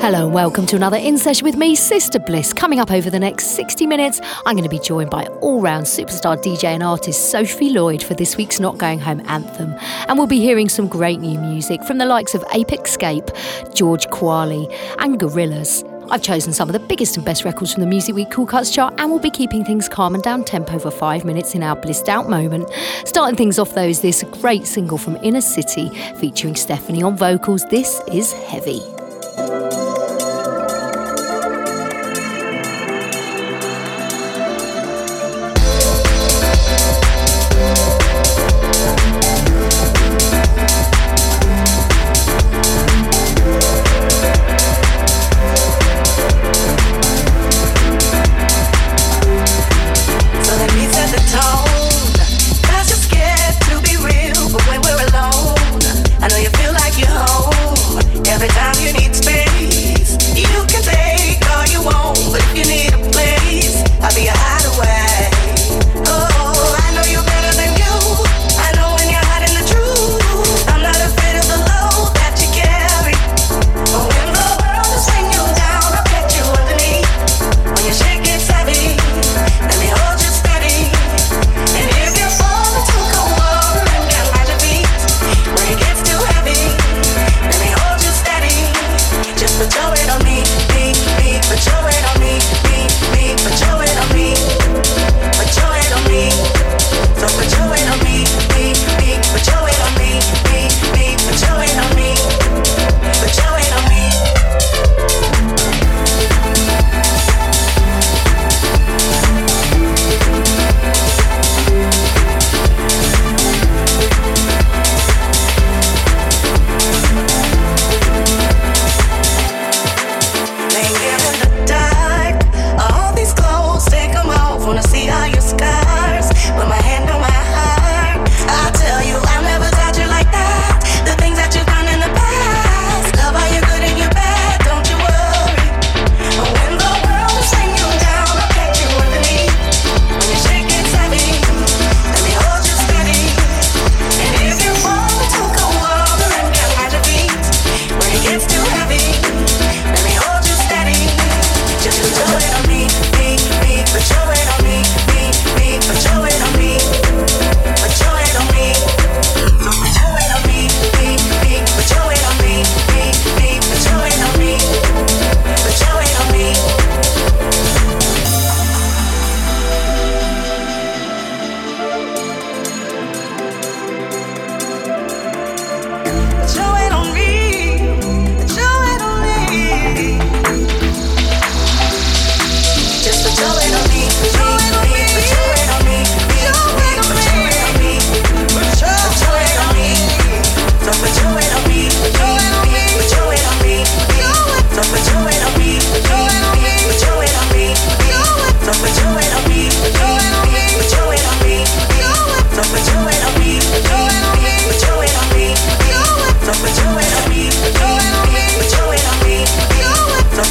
Hello and welcome to another In Session with me, Sister Bliss. Coming up over the next 60 minutes, I'm going to be joined by all round superstar DJ and artist Sophie Lloyd for this week's Not Going Home anthem. And we'll be hearing some great new music from the likes of Apex Escape, George Quali, and Gorillaz. I've chosen some of the biggest and best records from the Music Week Cool Cuts chart, and we'll be keeping things calm and down tempo for five minutes in our blissed out moment. Starting things off, though, is this great single from Inner City featuring Stephanie on vocals. This is Heavy.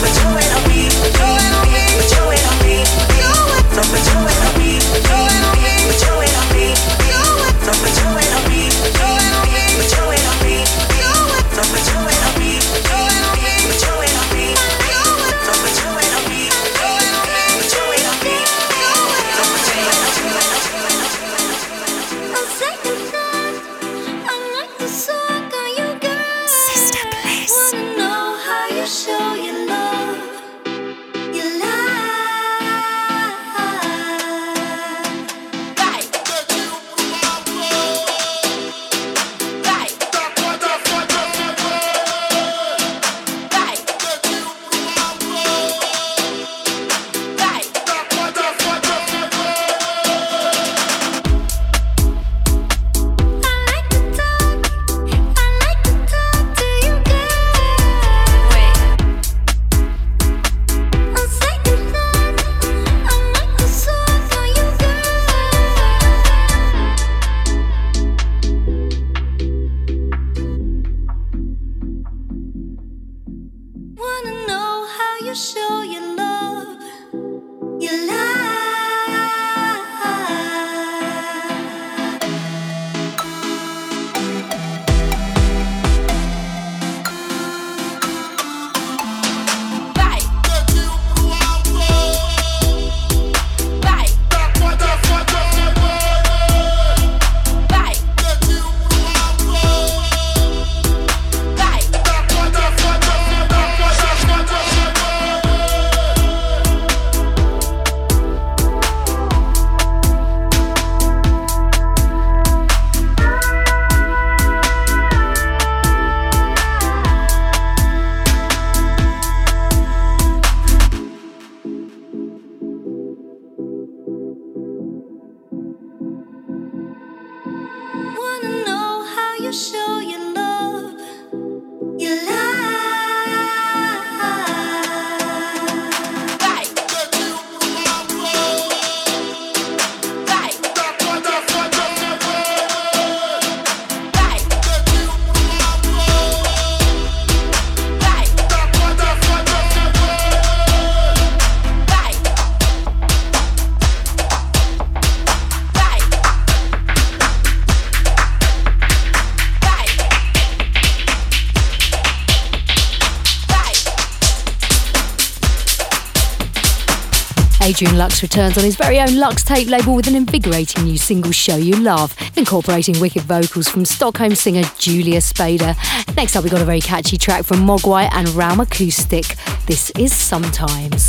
But you're you show your love. Adrian Lux returns on his very own Lux tape label with an invigorating new single, Show You Love, incorporating wicked vocals from Stockholm singer Julia Spada. Next up, we got a very catchy track from Mogwai and Realm Acoustic. This is Sometimes.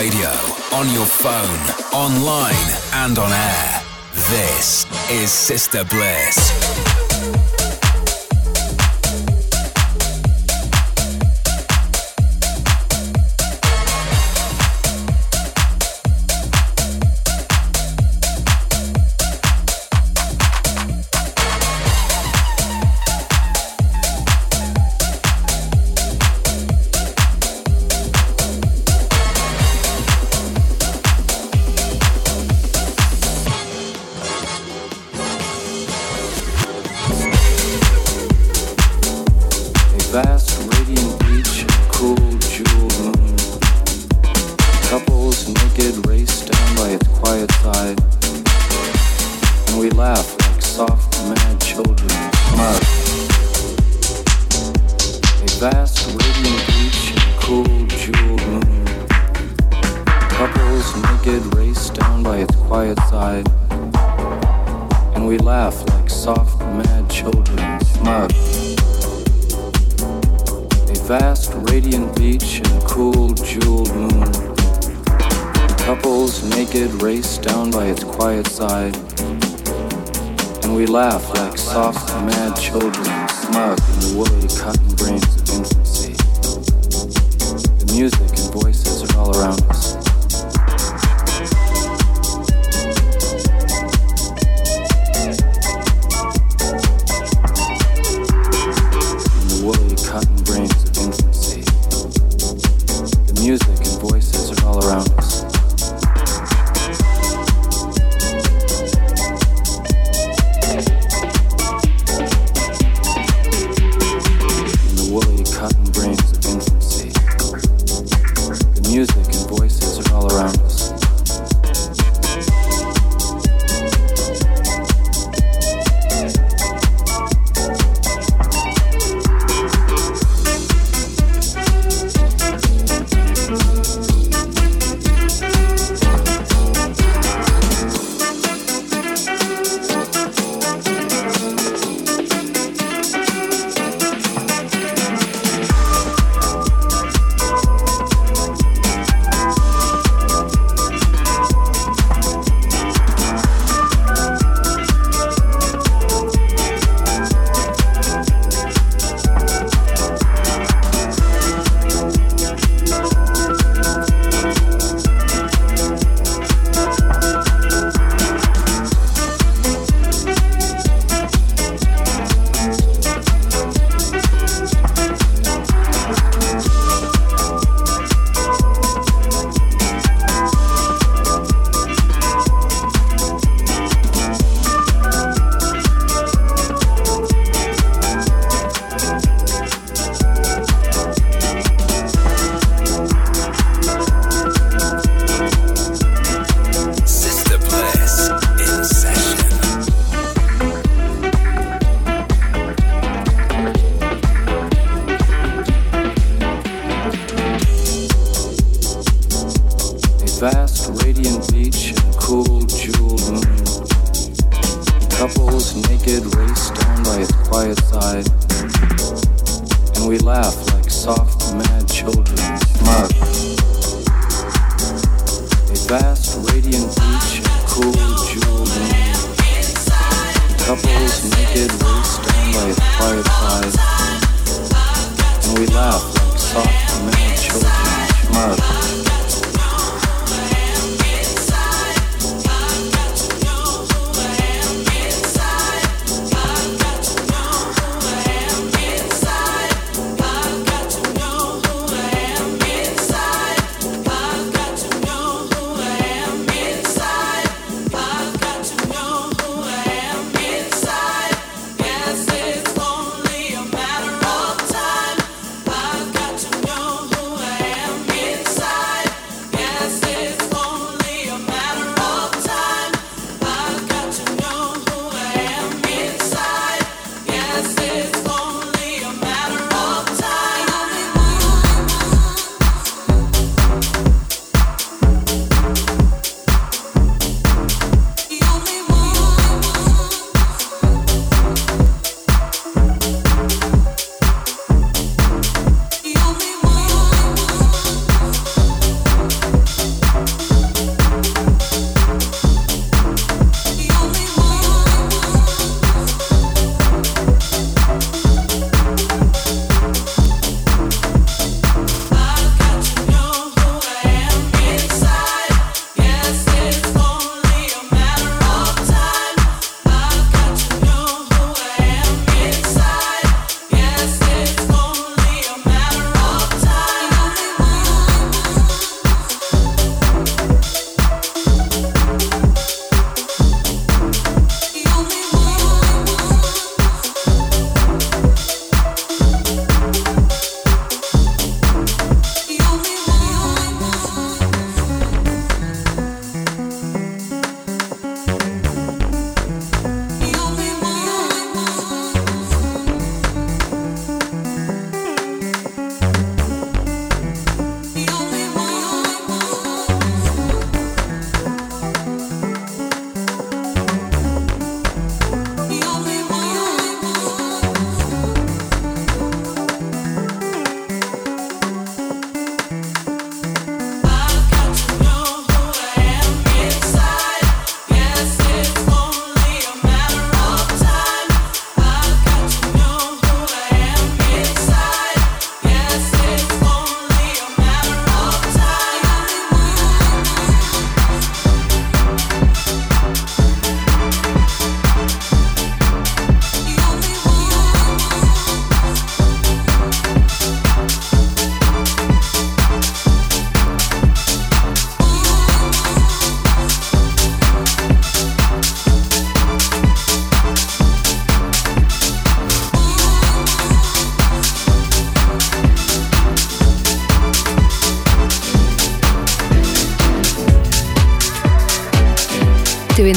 Radio, on your phone, online, and on air. This is Sister Bliss.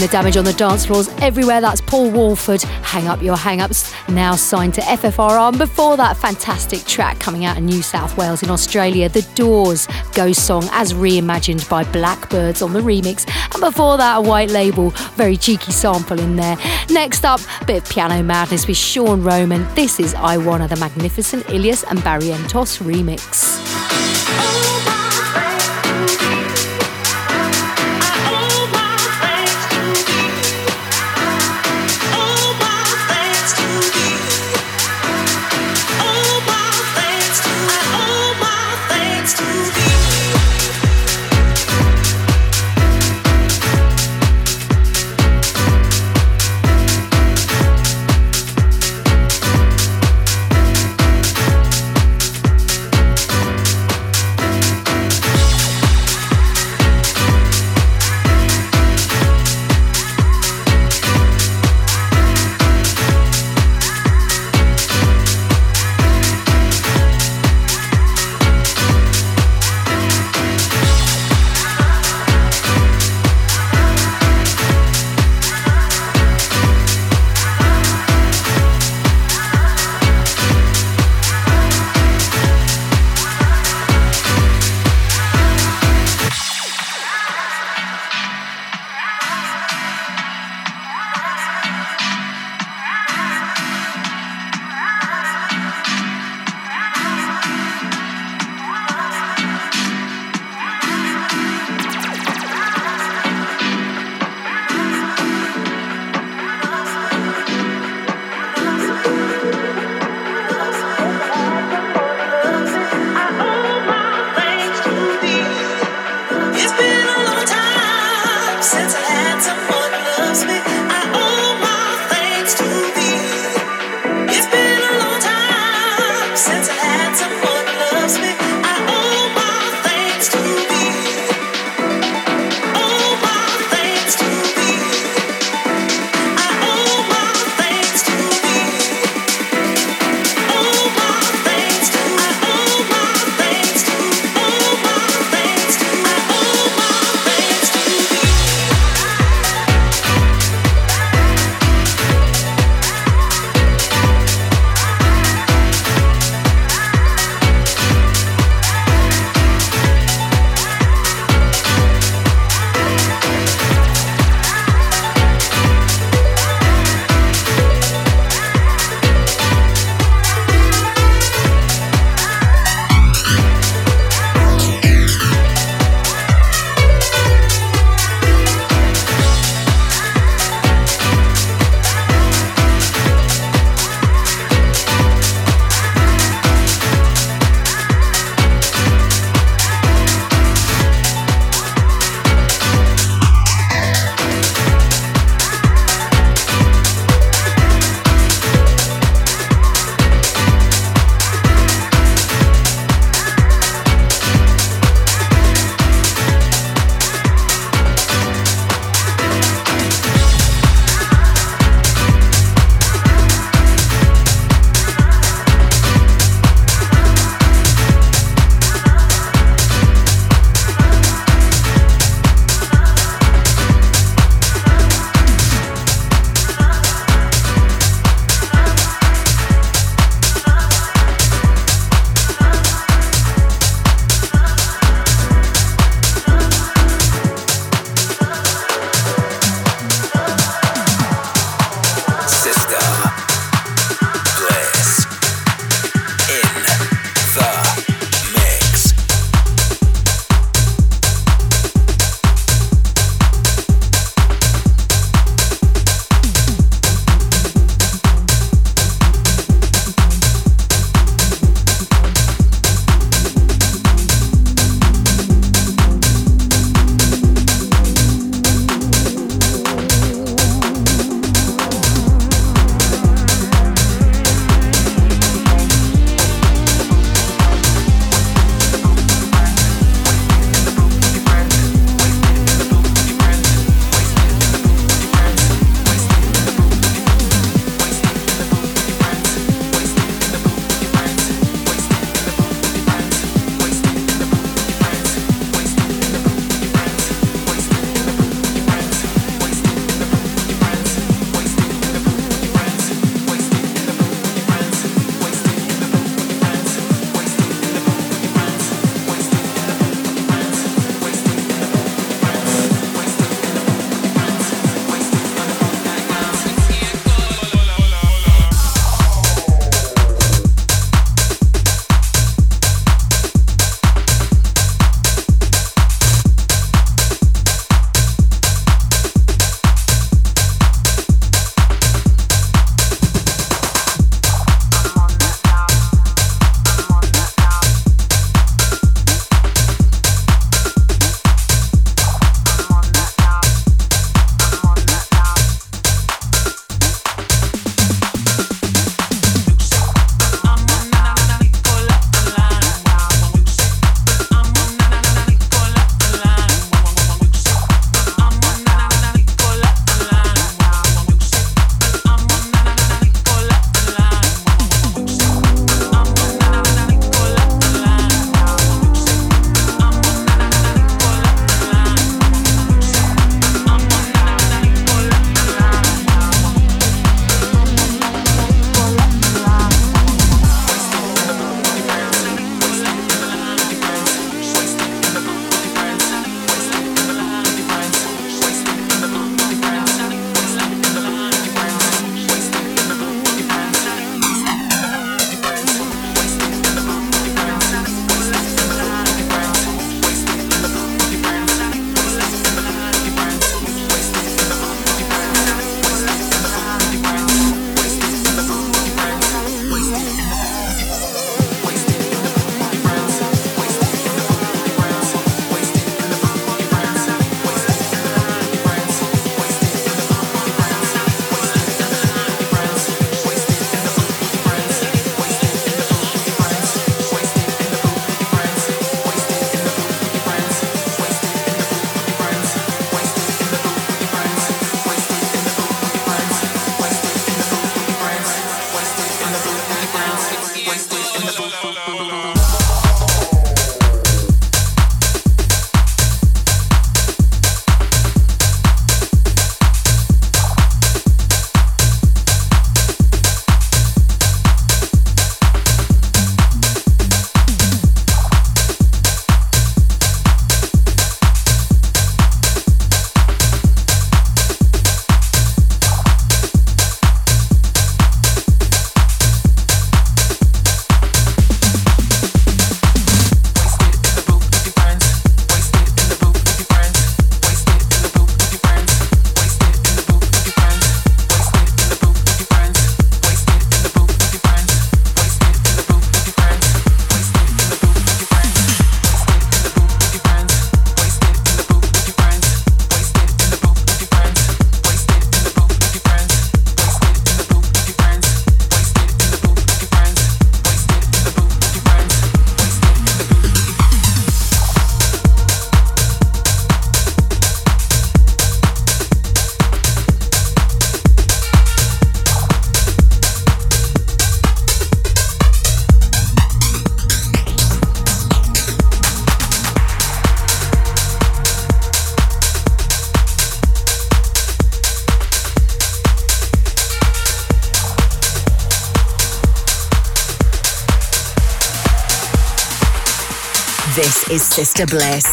The damage on the dance floors everywhere. That's Paul Woolford. Hang up your hang ups. Now signed to FFRR. And before that, fantastic track coming out in New South Wales in Australia, The Doors Ghost Song as reimagined by Blackbirds on the remix. And before that, a white label, very cheeky sample in there. Next up, bit of piano madness with Sean Roman. This is I Wanna, the magnificent Illyus and Barrientos remix. Oh, is Sister Bliss.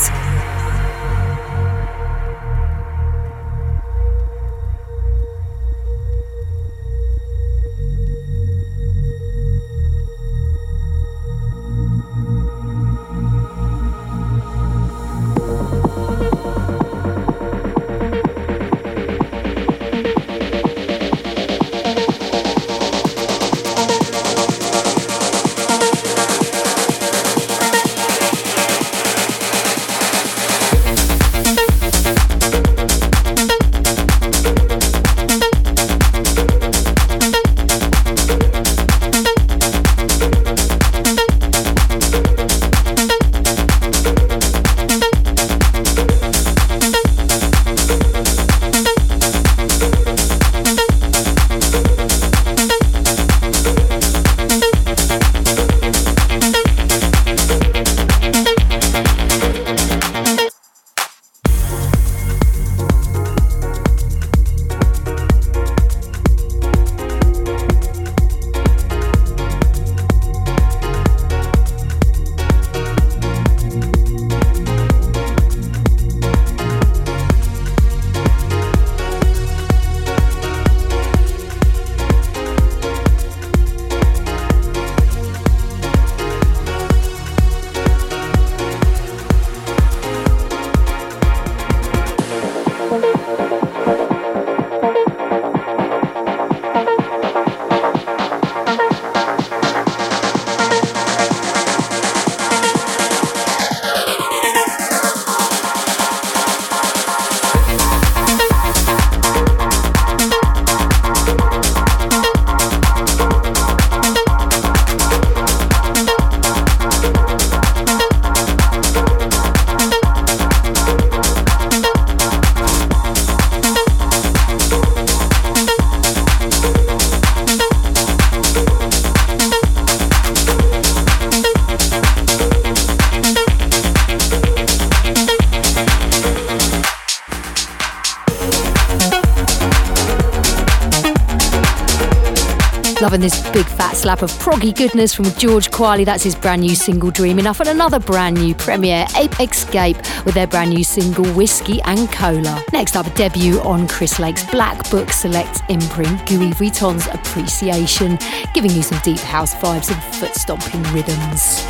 Loving this big fat slap of proggy goodness from George Quiley. That's his brand new single Dream Enough. And another brand new premiere, Ape Escape, with their brand new single Whiskey and Cola. Next up, a debut on Chris Lake's Black Book Select imprint, Gui Vuitton's Appreciation, giving you some deep house vibes and foot stomping rhythms.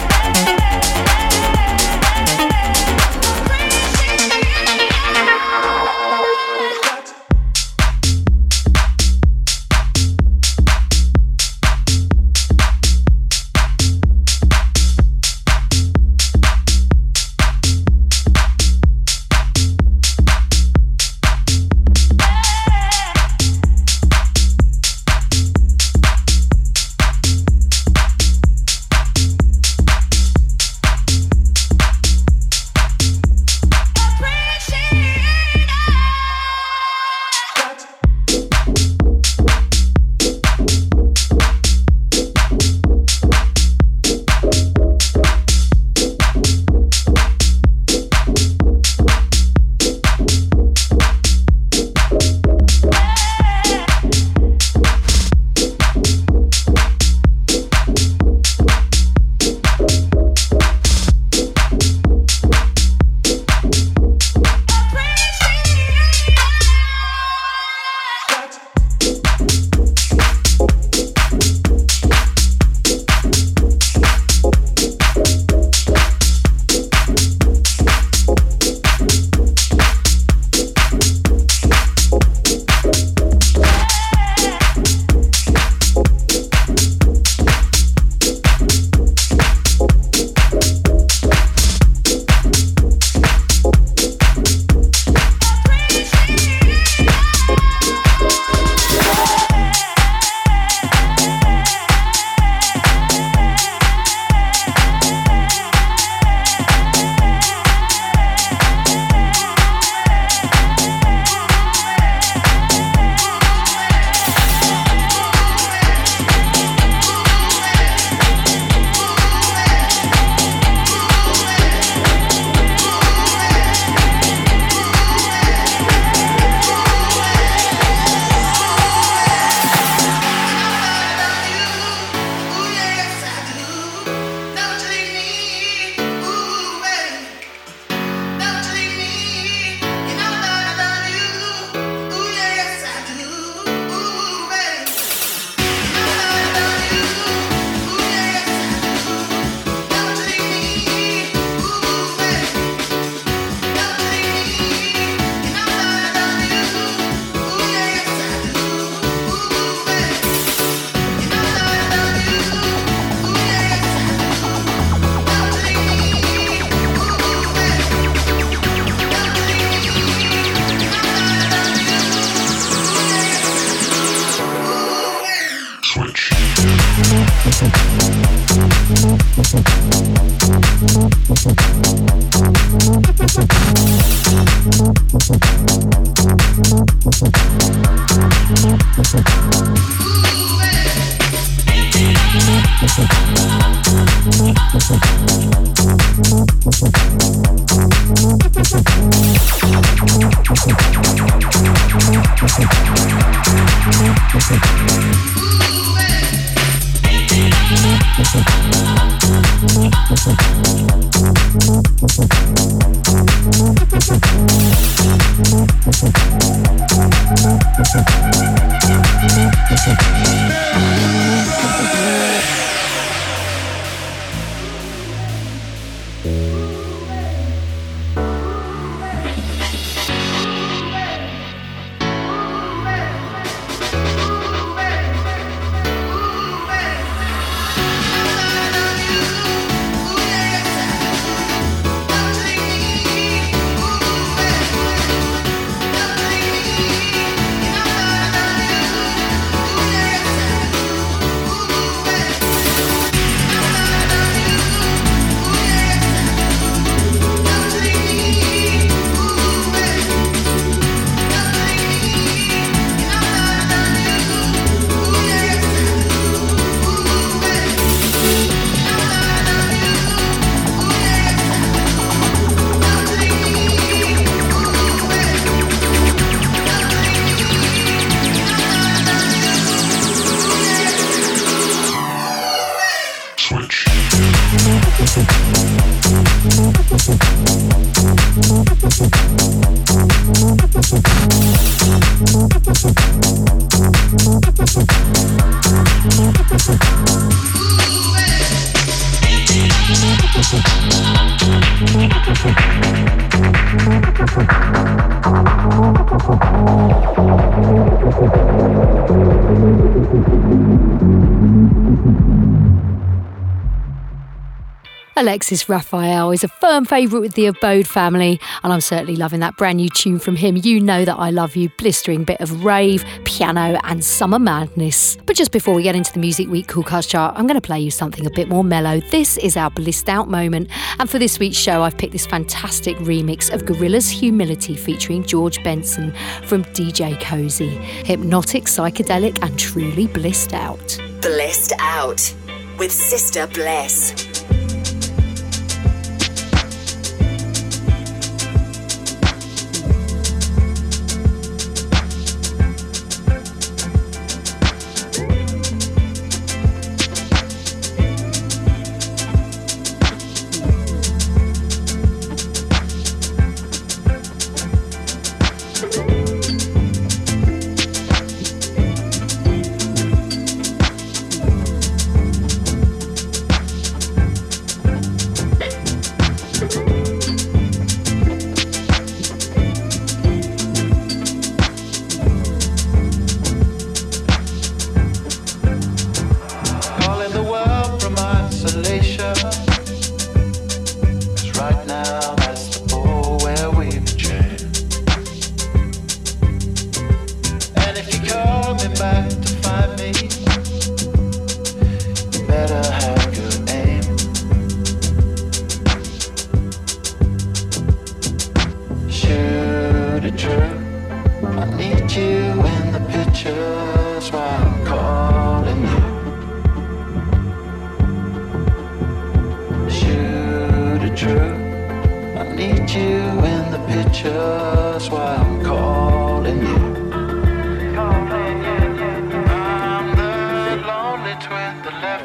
Alexis Raphael is a firm favourite with the Abode family, and I'm certainly loving that brand new tune from him. You know that I love you, blistering bit of rave, piano, and summer madness. But just before we get into the Music Week Cool Cuts chart, I'm going to play you something a bit more mellow. This is our blissed out moment, and for this week's show, I've picked this fantastic remix of Gorillaz Humility featuring George Benson from DJ Koze. Hypnotic, psychedelic, and truly blissed out. Blissed out with Sister Bliss.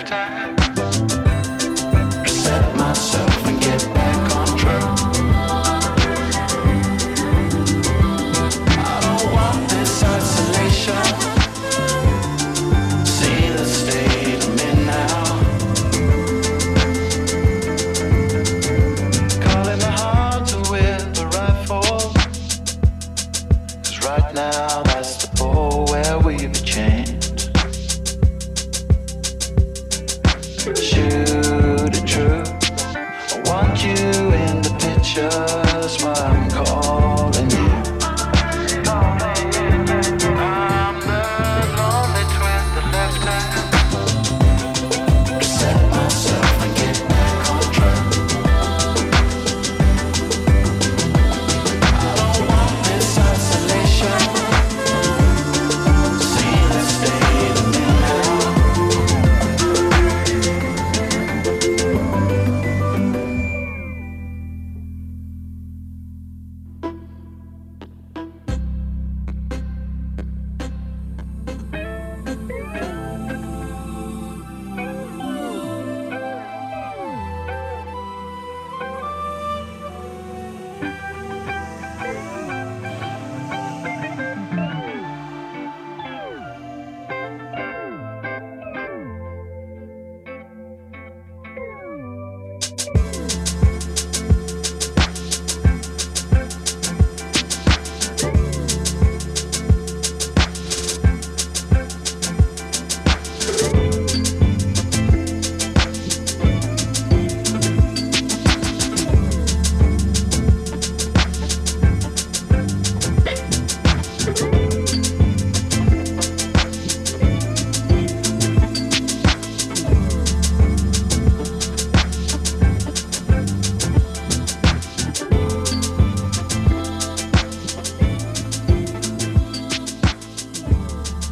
time.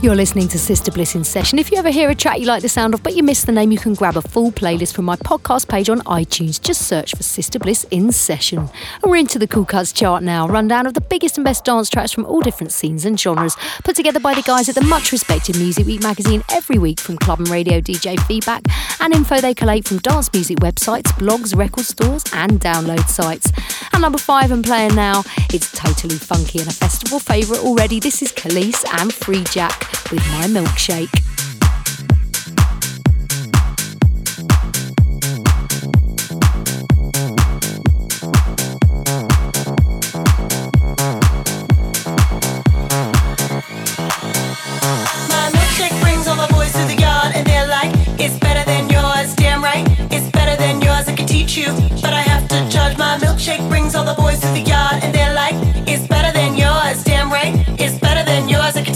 You're listening to Sister Bliss in Session. If you ever hear a track you like the sound of but you miss the name, you can grab a full playlist from my podcast page on iTunes. Just search for Sister Bliss in Session. And we're into the Cool Cuts chart now. Rundown of the biggest and best dance tracks from all different scenes and genres, put together by the guys at the much respected Music Week magazine every week from club and radio DJ feedback and info they collate from dance music websites, blogs, record stores, and download sites. And number five and playing now, it's totally funky and a festival favourite already. This is Kelis and Free Jack with my milkshake.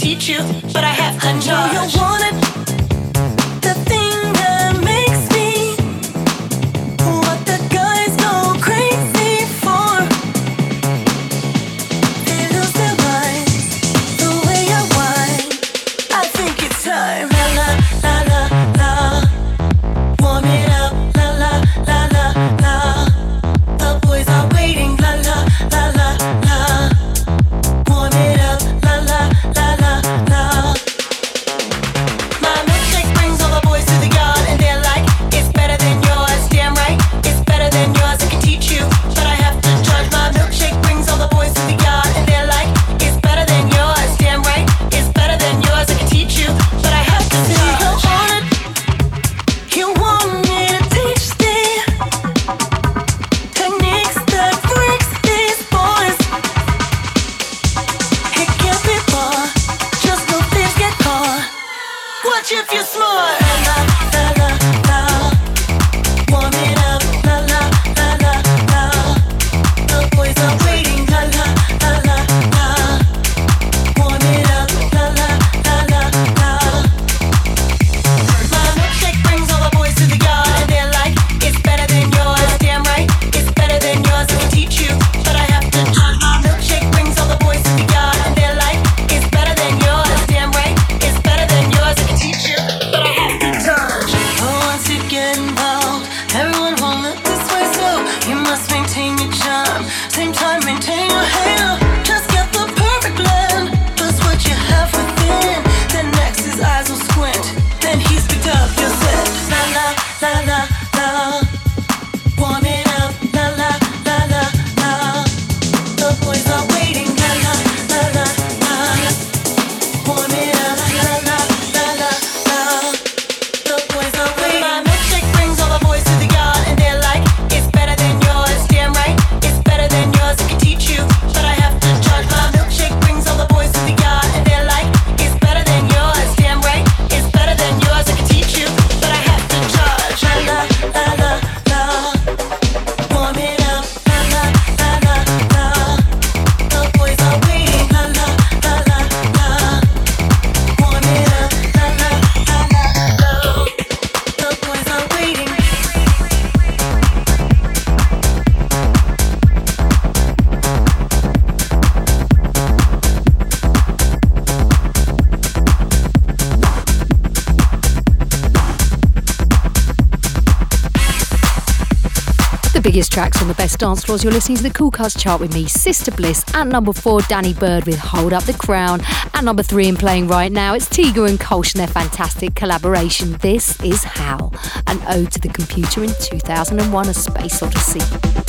teach you, but I have to. I know you want it. Tracks on the best dance floors. You're listening to the Cool Cuts chart with me, Sister Bliss. At number four, Danny Bird with Hold Up the Crown. At number three, and playing right now, it's Tiga and Kolsch and their fantastic collaboration. This is HAL, an ode to the computer in 2001, A Space Odyssey.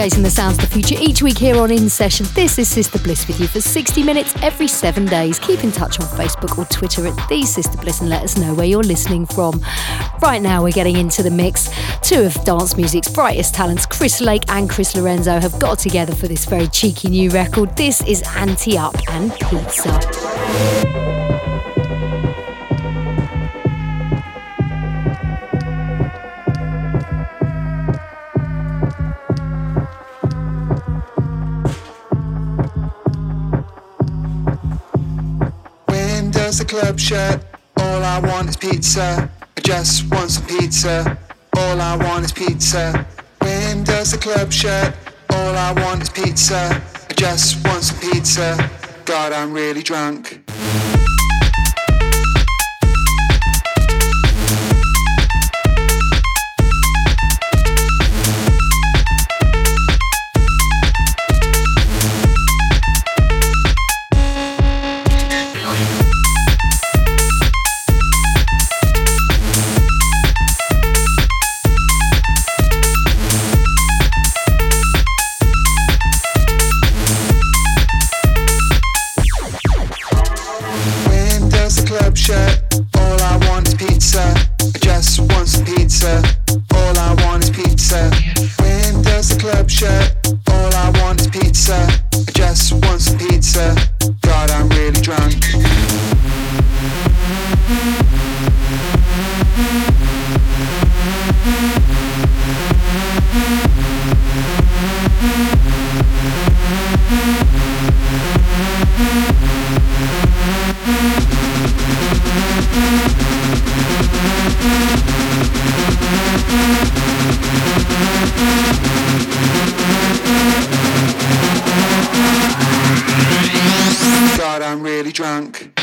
Showcasing the sounds of the future each week here on In Session. This is Sister Bliss with you for 60 minutes every seven days. Keep in touch on Facebook or Twitter at The Sister Bliss and let us know where you're listening from. Right now, we're getting into the mix. Two of dance music's brightest talents, Chris Lake and Chris Lorenzo, have got together for this very cheeky new record. This is Ante Up and Pizza. Club shirt. All I want is pizza. I just want some pizza. All I want is pizza. When does the club shut? All I want is pizza. I just want some pizza. God, I'm really drunk. I'm really drunk.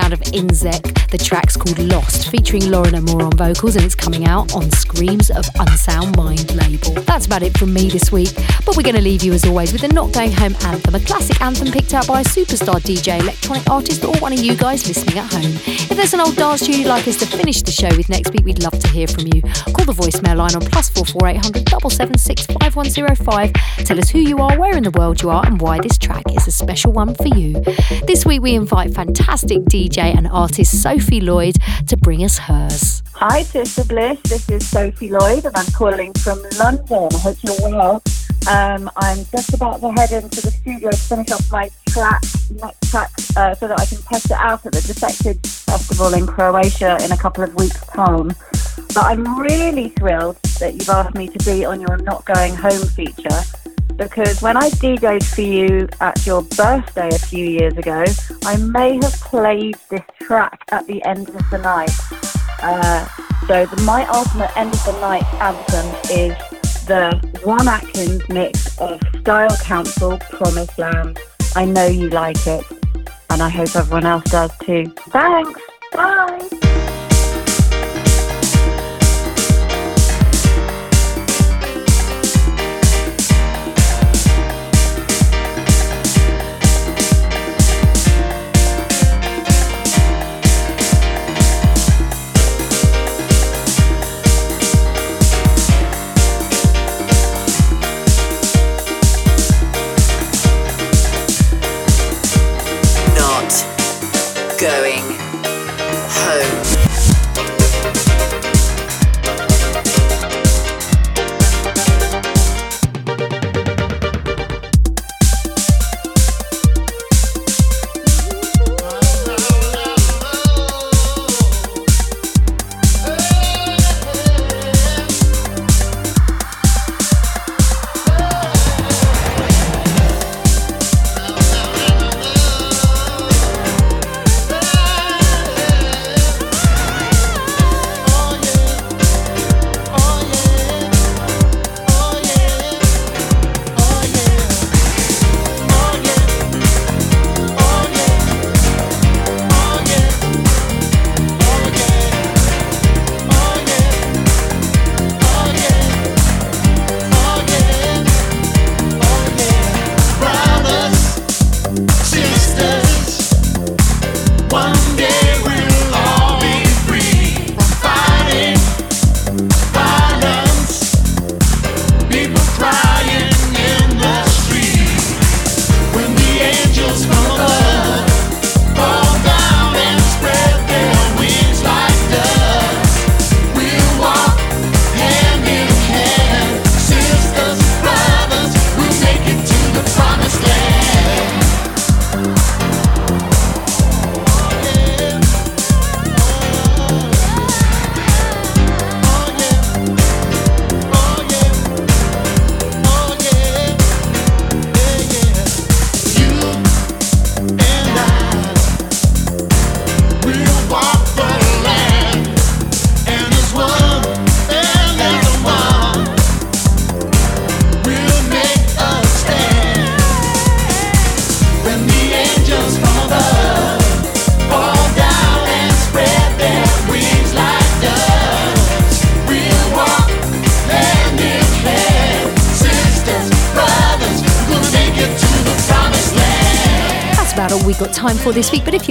Sound of Inzek. The track's called Lost, featuring Lauren Moore on vocals, and it's coming out on Screams of Unsound Mind label. That's about it from me this week, but we're going to leave you as always with the Not Going Home anthem, a classic anthem picked out by a superstar DJ, electronic artist, or one of you guys listening at home. If there's an old dance tune you'd like us to finish the show with next week, we'd love to hear from you. Call the voicemail line on plus four four eight hundred double seven six five one zero five. Tell us who you are, where in the world you are, and why this track a special one for you. This week we invite fantastic DJ and artist Sophie Lloyd to bring us hers. Hi, Sister Bliss. This is Sophie Lloyd, and I'm calling from London. I hope you're well. Um, I'm just about to head into the studio to finish off my track, next track, uh, so that I can test it out at the Defected Festival in Croatia in a couple of weeks' time. But I'm really thrilled that you've asked me to be on your Not Going Home feature because when I DJed for you at your birthday a few years ago, I may have played this track at the end of the night. Uh, so the, my ultimate end of the night anthem is the Juan Atkins mix of Style Council Promised Land. I know you like it, and I hope everyone else does too. Thanks. Bye.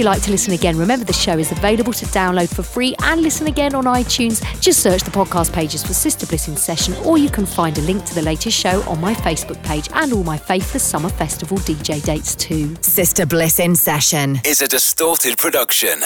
Like to listen again, remember the show is available to download for free and listen again on iTunes. Just search the podcast pages for Sister Bliss in Session, or you can find a link to the latest show on my Facebook page and all my Faithless Summer Festival DJ dates too. Sister Bliss in Session is a distorted production.